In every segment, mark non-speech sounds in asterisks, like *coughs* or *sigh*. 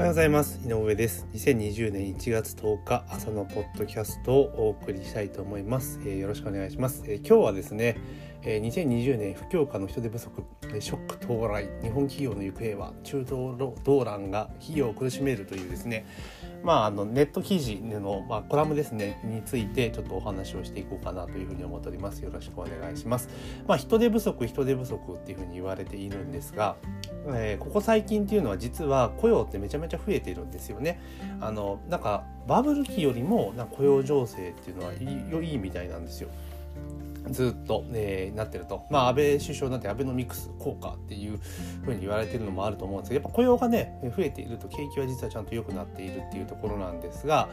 おはようございます。井上です。2020年1月10日朝のポッドキャストをお送りしたいと思います、えー、よろしくお願いします、えー、今日はですね、えー、2020年不況下の人手不足ショック到来。日本企業の行方は中東動乱が企業を苦しめるというですねまあ、あのネット記事の、まあ、コラムですねについてちょっとお話をしていこうかなというふうに思っております。よろしくお願いします、まあ、人手不足人手不足っていうふうに言われているんですが、えー、ここ最近っていうのは実は雇用ってめちゃめちゃ増えているんですよね。あのなんかバブル期よりもなんか雇用情勢っていうのはいいいいみたいなんですよ。ずっと、えー、なってると、まあ、安倍首相なんてアベノミクス効果っていうふうに言われてるのもあると思うんですけどやっぱ雇用がね増えていると景気は実はちゃんと良くなっているっていうところなんですが、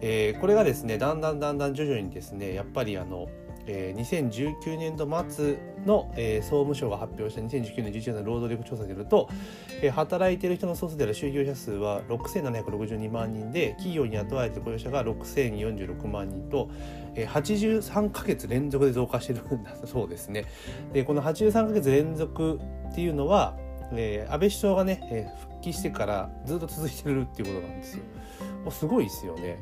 えー、これがですねだんだんだんだん徐々にですねやっぱりあのえー、2019年度末の、えー、総務省が発表した2019年11月の労働力調査によると、えー、働いている人の総数である就業者数は6762万人で企業に雇われている雇用者が6046万人と、えー、83か月連続で増加してるんだそうですね。でこの83か月連続っていうのは、えー、安倍首相がね、えー、復帰してからずっと続いてるっていうことなんですよ。すごいですよね、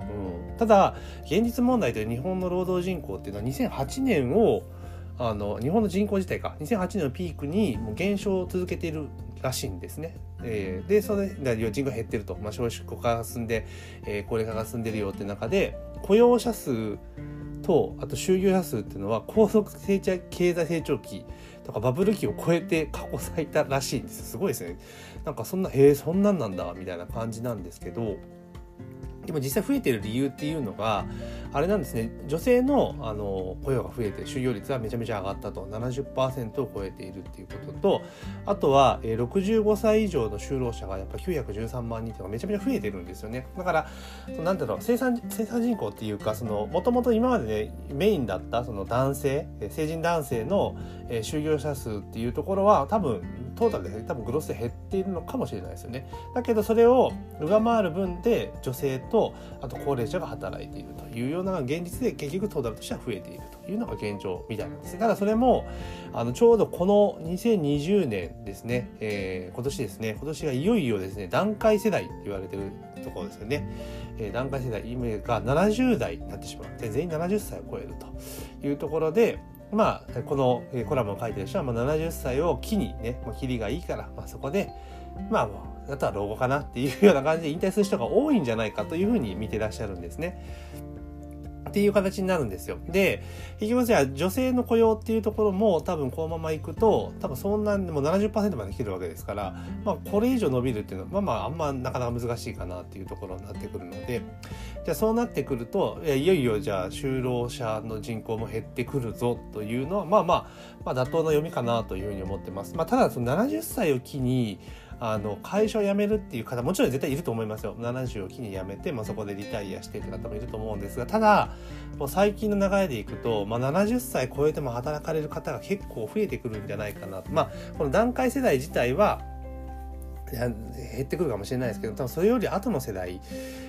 うん、ただ現実問題で日本の労働人口っていうのは2008年をあの日本の人口自体か2008年のピークにもう減少を続けているらしいんですね。えー、でそれで人口減ってると、まあ、少子化が進んで、えー、高齢化が進んでるよっていう中で雇用者数とあと就業者数っていうのは高速成長経済成長期とかバブル期を超えて過去最多らしいんです。すごいですね。なんかそんなへえそんなんなんだみたいな感じなんですけどでも実際増えてる理由っていうのがあれなんですね。女性のあの雇用が増えて就業率はめちゃめちゃ上がったと。70%を超えているっていうこととあとは、えー、65歳以上の就労者がやっぱ913万人っていうのがめちゃめちゃ増えてるんですよね。だからなんだろう。生産生産人口っていうかもともと今までねメインだったその男性成人男性の、えー、就業者数っていうところは多分トータルで多分グロスで減っているのかもしれないですよね。だけどそれを上回る分で女性とあと高齢者が働いているというような現実で結局トータルとしては増えているというのが現状みたいなんです。ただそれもあのちょうどこの2020年ですね、えー、今年ですね今年がいよいよですね段階世代と言われてるところですよね、えー、段階世代意味が70代になってしまって全員70歳を超えるというところでまあ、このコラムを書いてる人は、まあ、70歳を機にね、まあ、キリがいいから、まあ、そこで、まあ、あとは老後かなっていうような感じで引退する人が多いんじゃないかというふうに見てらっしゃるんですね。っていう形になるんですよ。で、結局じゃあ女性の雇用っていうところも多分このままいくと、多分そんなにも70%まで来るわけですから、まあこれ以上伸びるっていうのは、まあまああんまなかなか難しいかなっていうところになってくるので、じゃあそうなってくると、いよいよじゃあ就労者の人口も減ってくるぞというのは、まあまあ、まあ妥当な読みかなというふうに思ってます。まあただその70歳を機に、あの会社を辞めるっていう方もちろん絶対いると思いますよ。70を機に辞めて、まあ、そこでリタイアしてって方もいると思うんですがただもう最近の流れでいくと、まあ、70歳超えても働かれる方が結構増えてくるんじゃないかなと。まあこの段階世代自体は減ってくるかもしれないですけど多分それより後の世代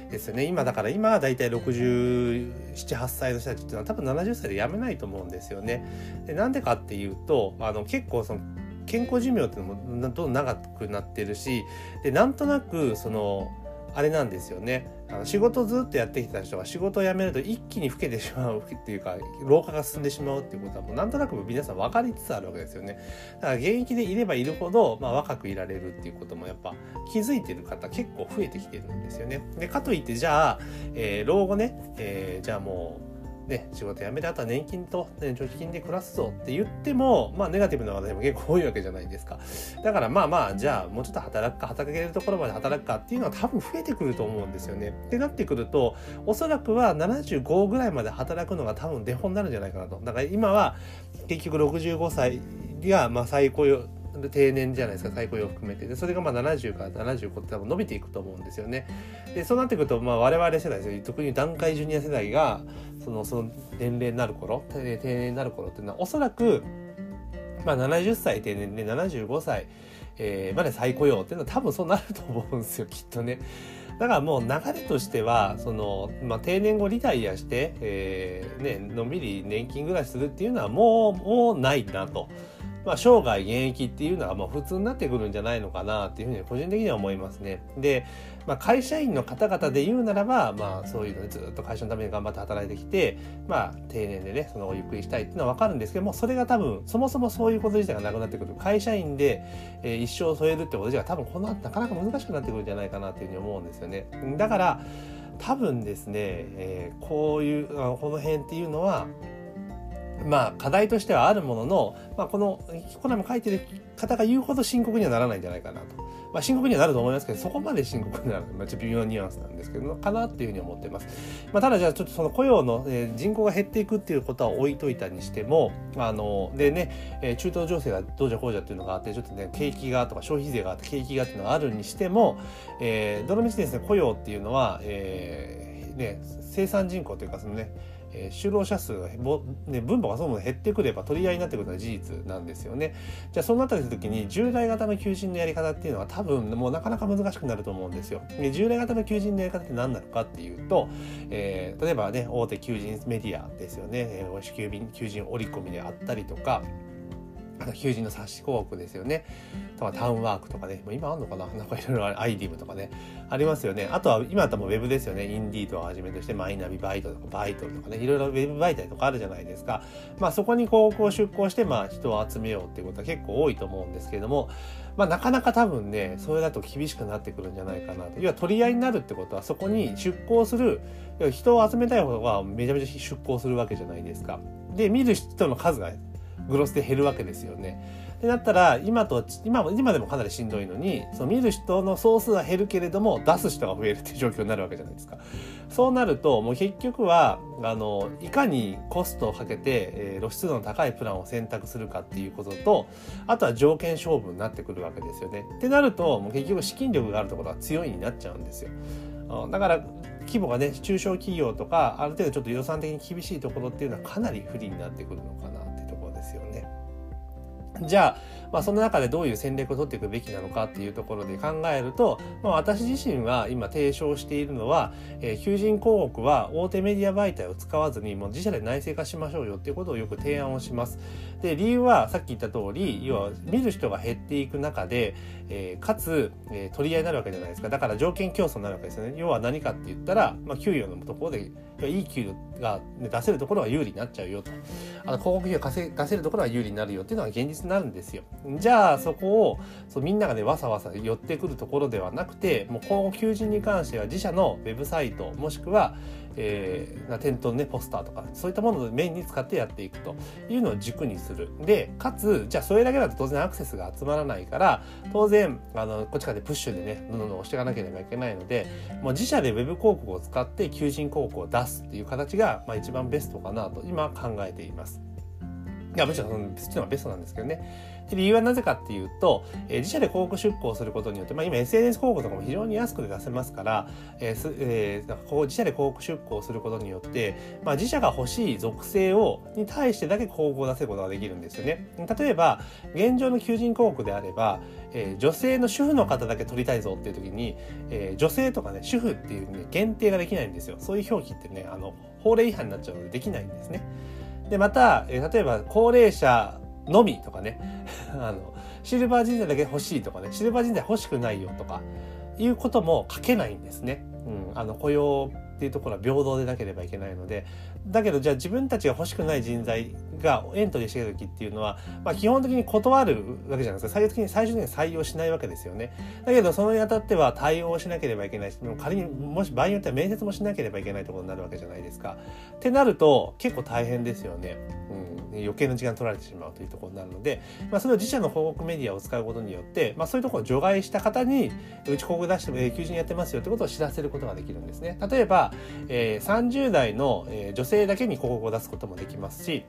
ですよね。今だから今は大体678歳の人たちっていうのは多分70歳で辞めないと思うんですよね。でなんでかっていうとあの結構その健康寿命っていうのもどんどん長くなってるしでなんとなくそのあれなんですよね。あの仕事ずっとやってきた人が仕事を辞めると一気に老けてしまうっていうか老化が進んでしまうっていうことはもうなんとなく皆さん分かりつつあるわけですよね。だから現役でいればいるほど、まあ、若くいられるっていうこともやっぱ気づいてる方結構増えてきてるんですよね。でかといってじゃあ、えー、老後ね、えー、じゃあもうね、仕事辞めてあとは年金と、ね、貯金で暮らすぞって言っても、まあ、ネガティブな話題も結構多いわけじゃないですか。だからまあまあ、じゃあもうちょっと働くか、働けるところまで働くかっていうのは多分増えてくると思うんですよね。ってなってくると、おそらくは75ぐらいまで働くのが多分デフォになるんじゃないかなと。だから今は結局65歳がまあ最高よ定年じゃないですか最高用含めてでそれがまあ70から75って多分伸びていくと思うんですよねでそうなってくるとまあ我々世代ですよ特に段階ジュニア世代がそのその年齢になる頃定年になる頃っていうのはおそらくまあ70歳定年で75歳、えー、まで再雇用っていうのは多分そうなると思うんですよきっとね。だからもう流れとしてはその、まあ、定年後リタイアして、えーね、のんびり年金ぐらいするっていうのはもうもうないなと。まあ、生涯現役っていうのはもう普通になってくるんじゃないのかなっていうふうに個人的には思いますね。で、まあ、会社員の方々で言うならば、まあ、そういうのでずっと会社のために頑張って働いてきて、まあ、定年でねそのゆっくりしたいっていうのは分かるんですけどもそれが多分そもそもそういうこと自体がなくなってくる会社員で、えー、一生添えるってことじゃ多分この後なかなか難しくなってくるんじゃないかなっていうふうに思うんですよね。だから多分ですね、えー、こういうこの辺っていうのはまあ課題としてはあるものの、まあ、このコラム書いてる方が言うほど深刻にはならないんじゃないかなと。まあ、深刻にはなると思いますけど、そこまで深刻になる、まあ、ちょっと微妙なニュアンスなんですけど、かなっていうふうに思ってます。まあ、ただじゃあちょっとその雇用の、えー、人口が減っていくっていうことは置いといたにしても、あの、でね、えー、中東情勢がどうじゃこうじゃっていうのがあって、ちょっとね、景気がとか消費税があって景気がっていうのがあるにしても、えー、どのみちですね、雇用っていうのは、えー、ね、生産人口というかそのね、えー、就労者数が、ね、分母がそもそも減ってくれば取り合いになってくるのは事実なんですよね。じゃあそうなった時に従来型の求人のやり方っていうのは多分もうなかなか難しくなると思うんですよ。で従来型の求人のやり方って何なのかっていうと、えー、例えばね大手求人メディアですよね、えー、求人求人折り込みであったりとか求人の冊子広告ですよね。とかタウンワークとかね。今あんのかな？*laughs* なんかいろいろアイディムとかね。ありますよね。あとは今だったもうウェブですよね。インディートをはじめとしてマイナビバイトとかバイトとかね。いろいろウェブ媒体とかあるじゃないですか。まあそこに広告を出稿してまあ人を集めようっていうことは結構多いと思うんですけれども、まあなかなか多分ね、それだと厳しくなってくるんじゃないかなと。要は取り合いになるってことはそこに出向する、人を集めたい方がめちゃめちゃ出向するわけじゃないですか。で、見る人の数がグロスで減るわけですよね。ってなったら今と今も今でもかなりしんどいのにその見る人の総数は減るけれども出す人が増えるっていう状況になるわけじゃないですか。そうなるともう結局はあのいかにコストをかけて、えー、露出度の高いプランを選択するかっていうこととあとは条件勝負になってくるわけですよね。ってなるともう結局資金力があるところは強いになっちゃうんですよ。だから規模がね中小企業とかある程度ちょっと予算的に厳しいところっていうのはかなり不利になってくるのかなじゃあ、まあ、その中でどういう戦略を取っていくべきなのかっていうところで考えると、まあ、私自身は今提唱しているのは、えー、求人広告は大手メディア媒体を使わずにもう自社で内製化しましょうよっていうことをよく提案をします。で理由はさっき言った通り要は見る人が減っていく中で、えー、かつ、えー、取り合いになるわけじゃないですか。だから条件競争になるわけですよね。要は何かって言ったら、まあ、給与のところでいい給料が、ね、出せるところが有利になっちゃうよと。あの広告費を稼出せるところが有利になるよっていうのが現実になるんですよ。じゃあそこをそうみんながねわさわさ寄ってくるところではなくてもう今後求人に関しては自社のウェブサイトもしくはえー、店頭のね、ポスターとか、そういったものをメインに使ってやっていくというのを軸にする。で、かつ、じゃあそれだけだと当然アクセスが集まらないから、当然、あの、こっちからでプッシュでね、どんどん押していかなければいけないので、もう自社で web 広告を使って求人広告を出すっていう形が、まあ一番ベストかなと今考えています。いや、むしろその、そっちの方がベストなんですけどね。で理由はなぜかっていうと、えー、自社で広告出稿することによって、まあ、今 SNS 広告とかも非常に安く出せますから、えーすえー、こう自社で広告出稿することによって、まあ、自社が欲しい属性をに対してだけ広告を出せることができるんですよね。例えば現状の求人広告であれば、えー、女性の主婦の方だけ取りたいぞっていう時に、えー、女性とかね主婦っていうね限定ができないんですよ。そういう表記ってねあの法令違反になっちゃうのでできないんですね。でまた、えー、例えば高齢者のみとかね。*laughs* あのシルバー人材だけ欲しいとかね。シルバー人材欲しくないよとか。いうことも書けないんですね。うん、あの雇用っていうところは平等でなければいけないのでだけどじゃあ自分たちが欲しくない人材がエントリーしてる時っていうのは、まあ、基本的に断るわけじゃないですか。最終的に最終的に採用しないわけですよね。だけどそのにあたっては対応しなければいけないし仮にもし場合によっては面接もしなければいけないところになるわけじゃないですか。ってなると結構大変ですよね、うん、余計な時間取られてしまうというところになるので、まあ、それを自社の広告メディアを使うことによって、まあ、そういうところを除外した方にうち広告出しても、えー、求人やってますよってことを知らせることができるんですね。例えば、えー、30代の、えー、女性だけに広告を出すこともできますし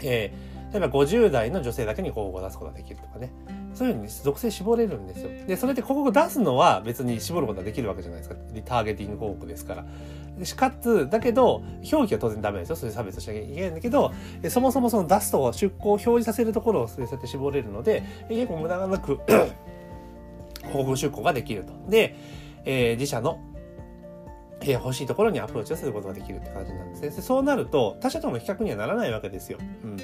えー、例えば50代の女性だけに広告を出すことができるとかね。そういうふうに属性絞れるんですよ。で、それで広告を出すのは別に絞ることができるわけじゃないですか。ターゲティング広告ですから。しかつ、だけど、表記は当然ダメですよ。そういう差別しなきゃいけないんだけど、そもそもその出すと出稿を表示させるところをそうやって絞れるので、結構無駄がなく *coughs* 広告出稿ができると。で、えー、自社のえ欲しいところにアプローチをすることができるって感じなんですね。そうなると他社との比較にはならないわけですよ。うん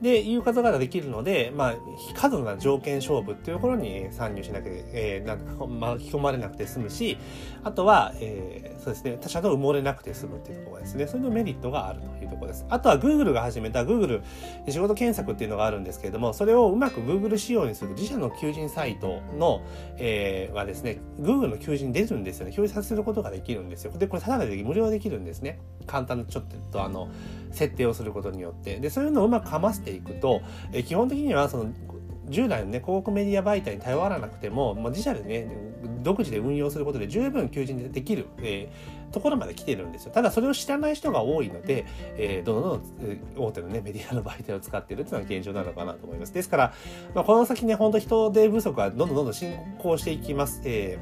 で、いう方ができるので、まあ、過度な条件勝負っていうところに参入しなきゃ、えー、なんか巻き込まれなくて済むし、あとは、えー、そうですね、他社と埋もれなくて済むっていうところですね。それのメリットがあるというところです。あとは Google が始めた Google 仕事検索っていうのがあるんですけれども、それをうまく Google 仕様にする自社の求人サイトの、えー、はですね、Google の求人出るんですよね。表示させることができるんですよ。で、これただで無料できるんですね。簡単なちょっとあの、設定をすることによって。で、そういうのをうまくかませてていくと、え基本的にはその従来のね、広告メディア媒体に頼らなくても、まあ、自社でね、独自で運用することで十分求人でできる、えー、ところまで来てるんですよ。ただそれを知らない人が多いので、えー、どんどん大手のね、メディアの媒体を使ってるっていうのが現状なのかなと思います。ですから、まあ、この先ね、本当人手不足はどんどんどんどん進行していきます。え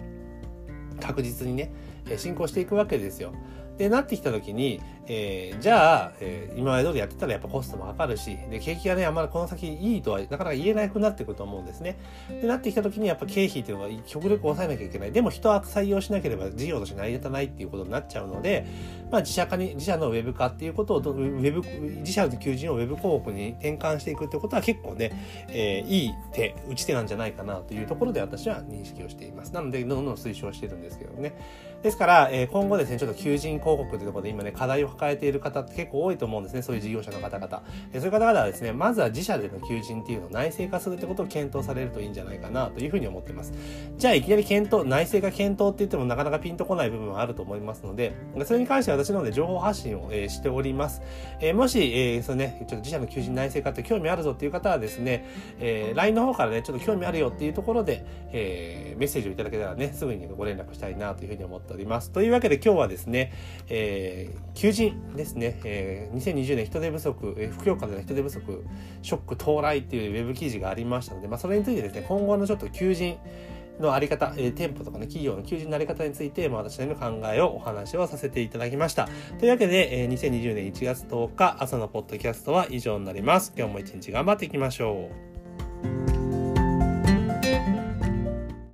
ー、確実にね、進行していくわけですよ。で、なってきた時に、えー、じゃあ、えー、今まで通りやってたらやっぱコストもかかるし、で、景気がね、あんまりこの先いいとはなかなか言えなくなってくると思うんですね。で、なってきた時にやっぱ経費っていうのは極力抑えなきゃいけない。でも人は採用しなければ事業として成り立たないっていうことになっちゃうので、まあ自社化に、自社のウェブ化っていうことを、ウェブ、自社の求人をウェブ広告に転換していくってことは結構ね、えー、いい手、打ち手なんじゃないかなというところで私は認識をしています。なので、どんどん推奨してるんですけどね。ですから、えー、今後ですね、ちょっと求人広告というところで今ね、課題を抱えている方って結構多いと思うんですね。そういう事業者の方々。そういう方々はですね、まずは自社での求人っていうのを内製化するってことを検討されるといいんじゃないかなというふうに思っています。じゃあ、いきなり検討、内製化検討って言ってもなかなかピンとこない部分はあると思いますので、それに関して私の方で情報発信を、しております。えー、もし、えー、そのね、ちょっと自社の求人内製化って興味あるぞっていう方はですね、えー、LINE の方からね、ちょっと興味あるよっていうところで、えー、メッセージをいただけたらね、すぐにご連絡したいなというふうに思っております。というわけで今日はですね、えー、求人ですね、えー、2020年人手不足、えー、不況下での人手不足、ショック到来っていうウェブ記事がありましたので、まあ、それについてですね、今後のちょっと求人、のあり方、えー、店舗とかね、企業の求人のあり方について、まあ、私なりの考えをお話をさせていただきました。というわけで、えー、2020年1月10日朝のポッドキャストは以上になります。今日も一日頑張っていきましょう。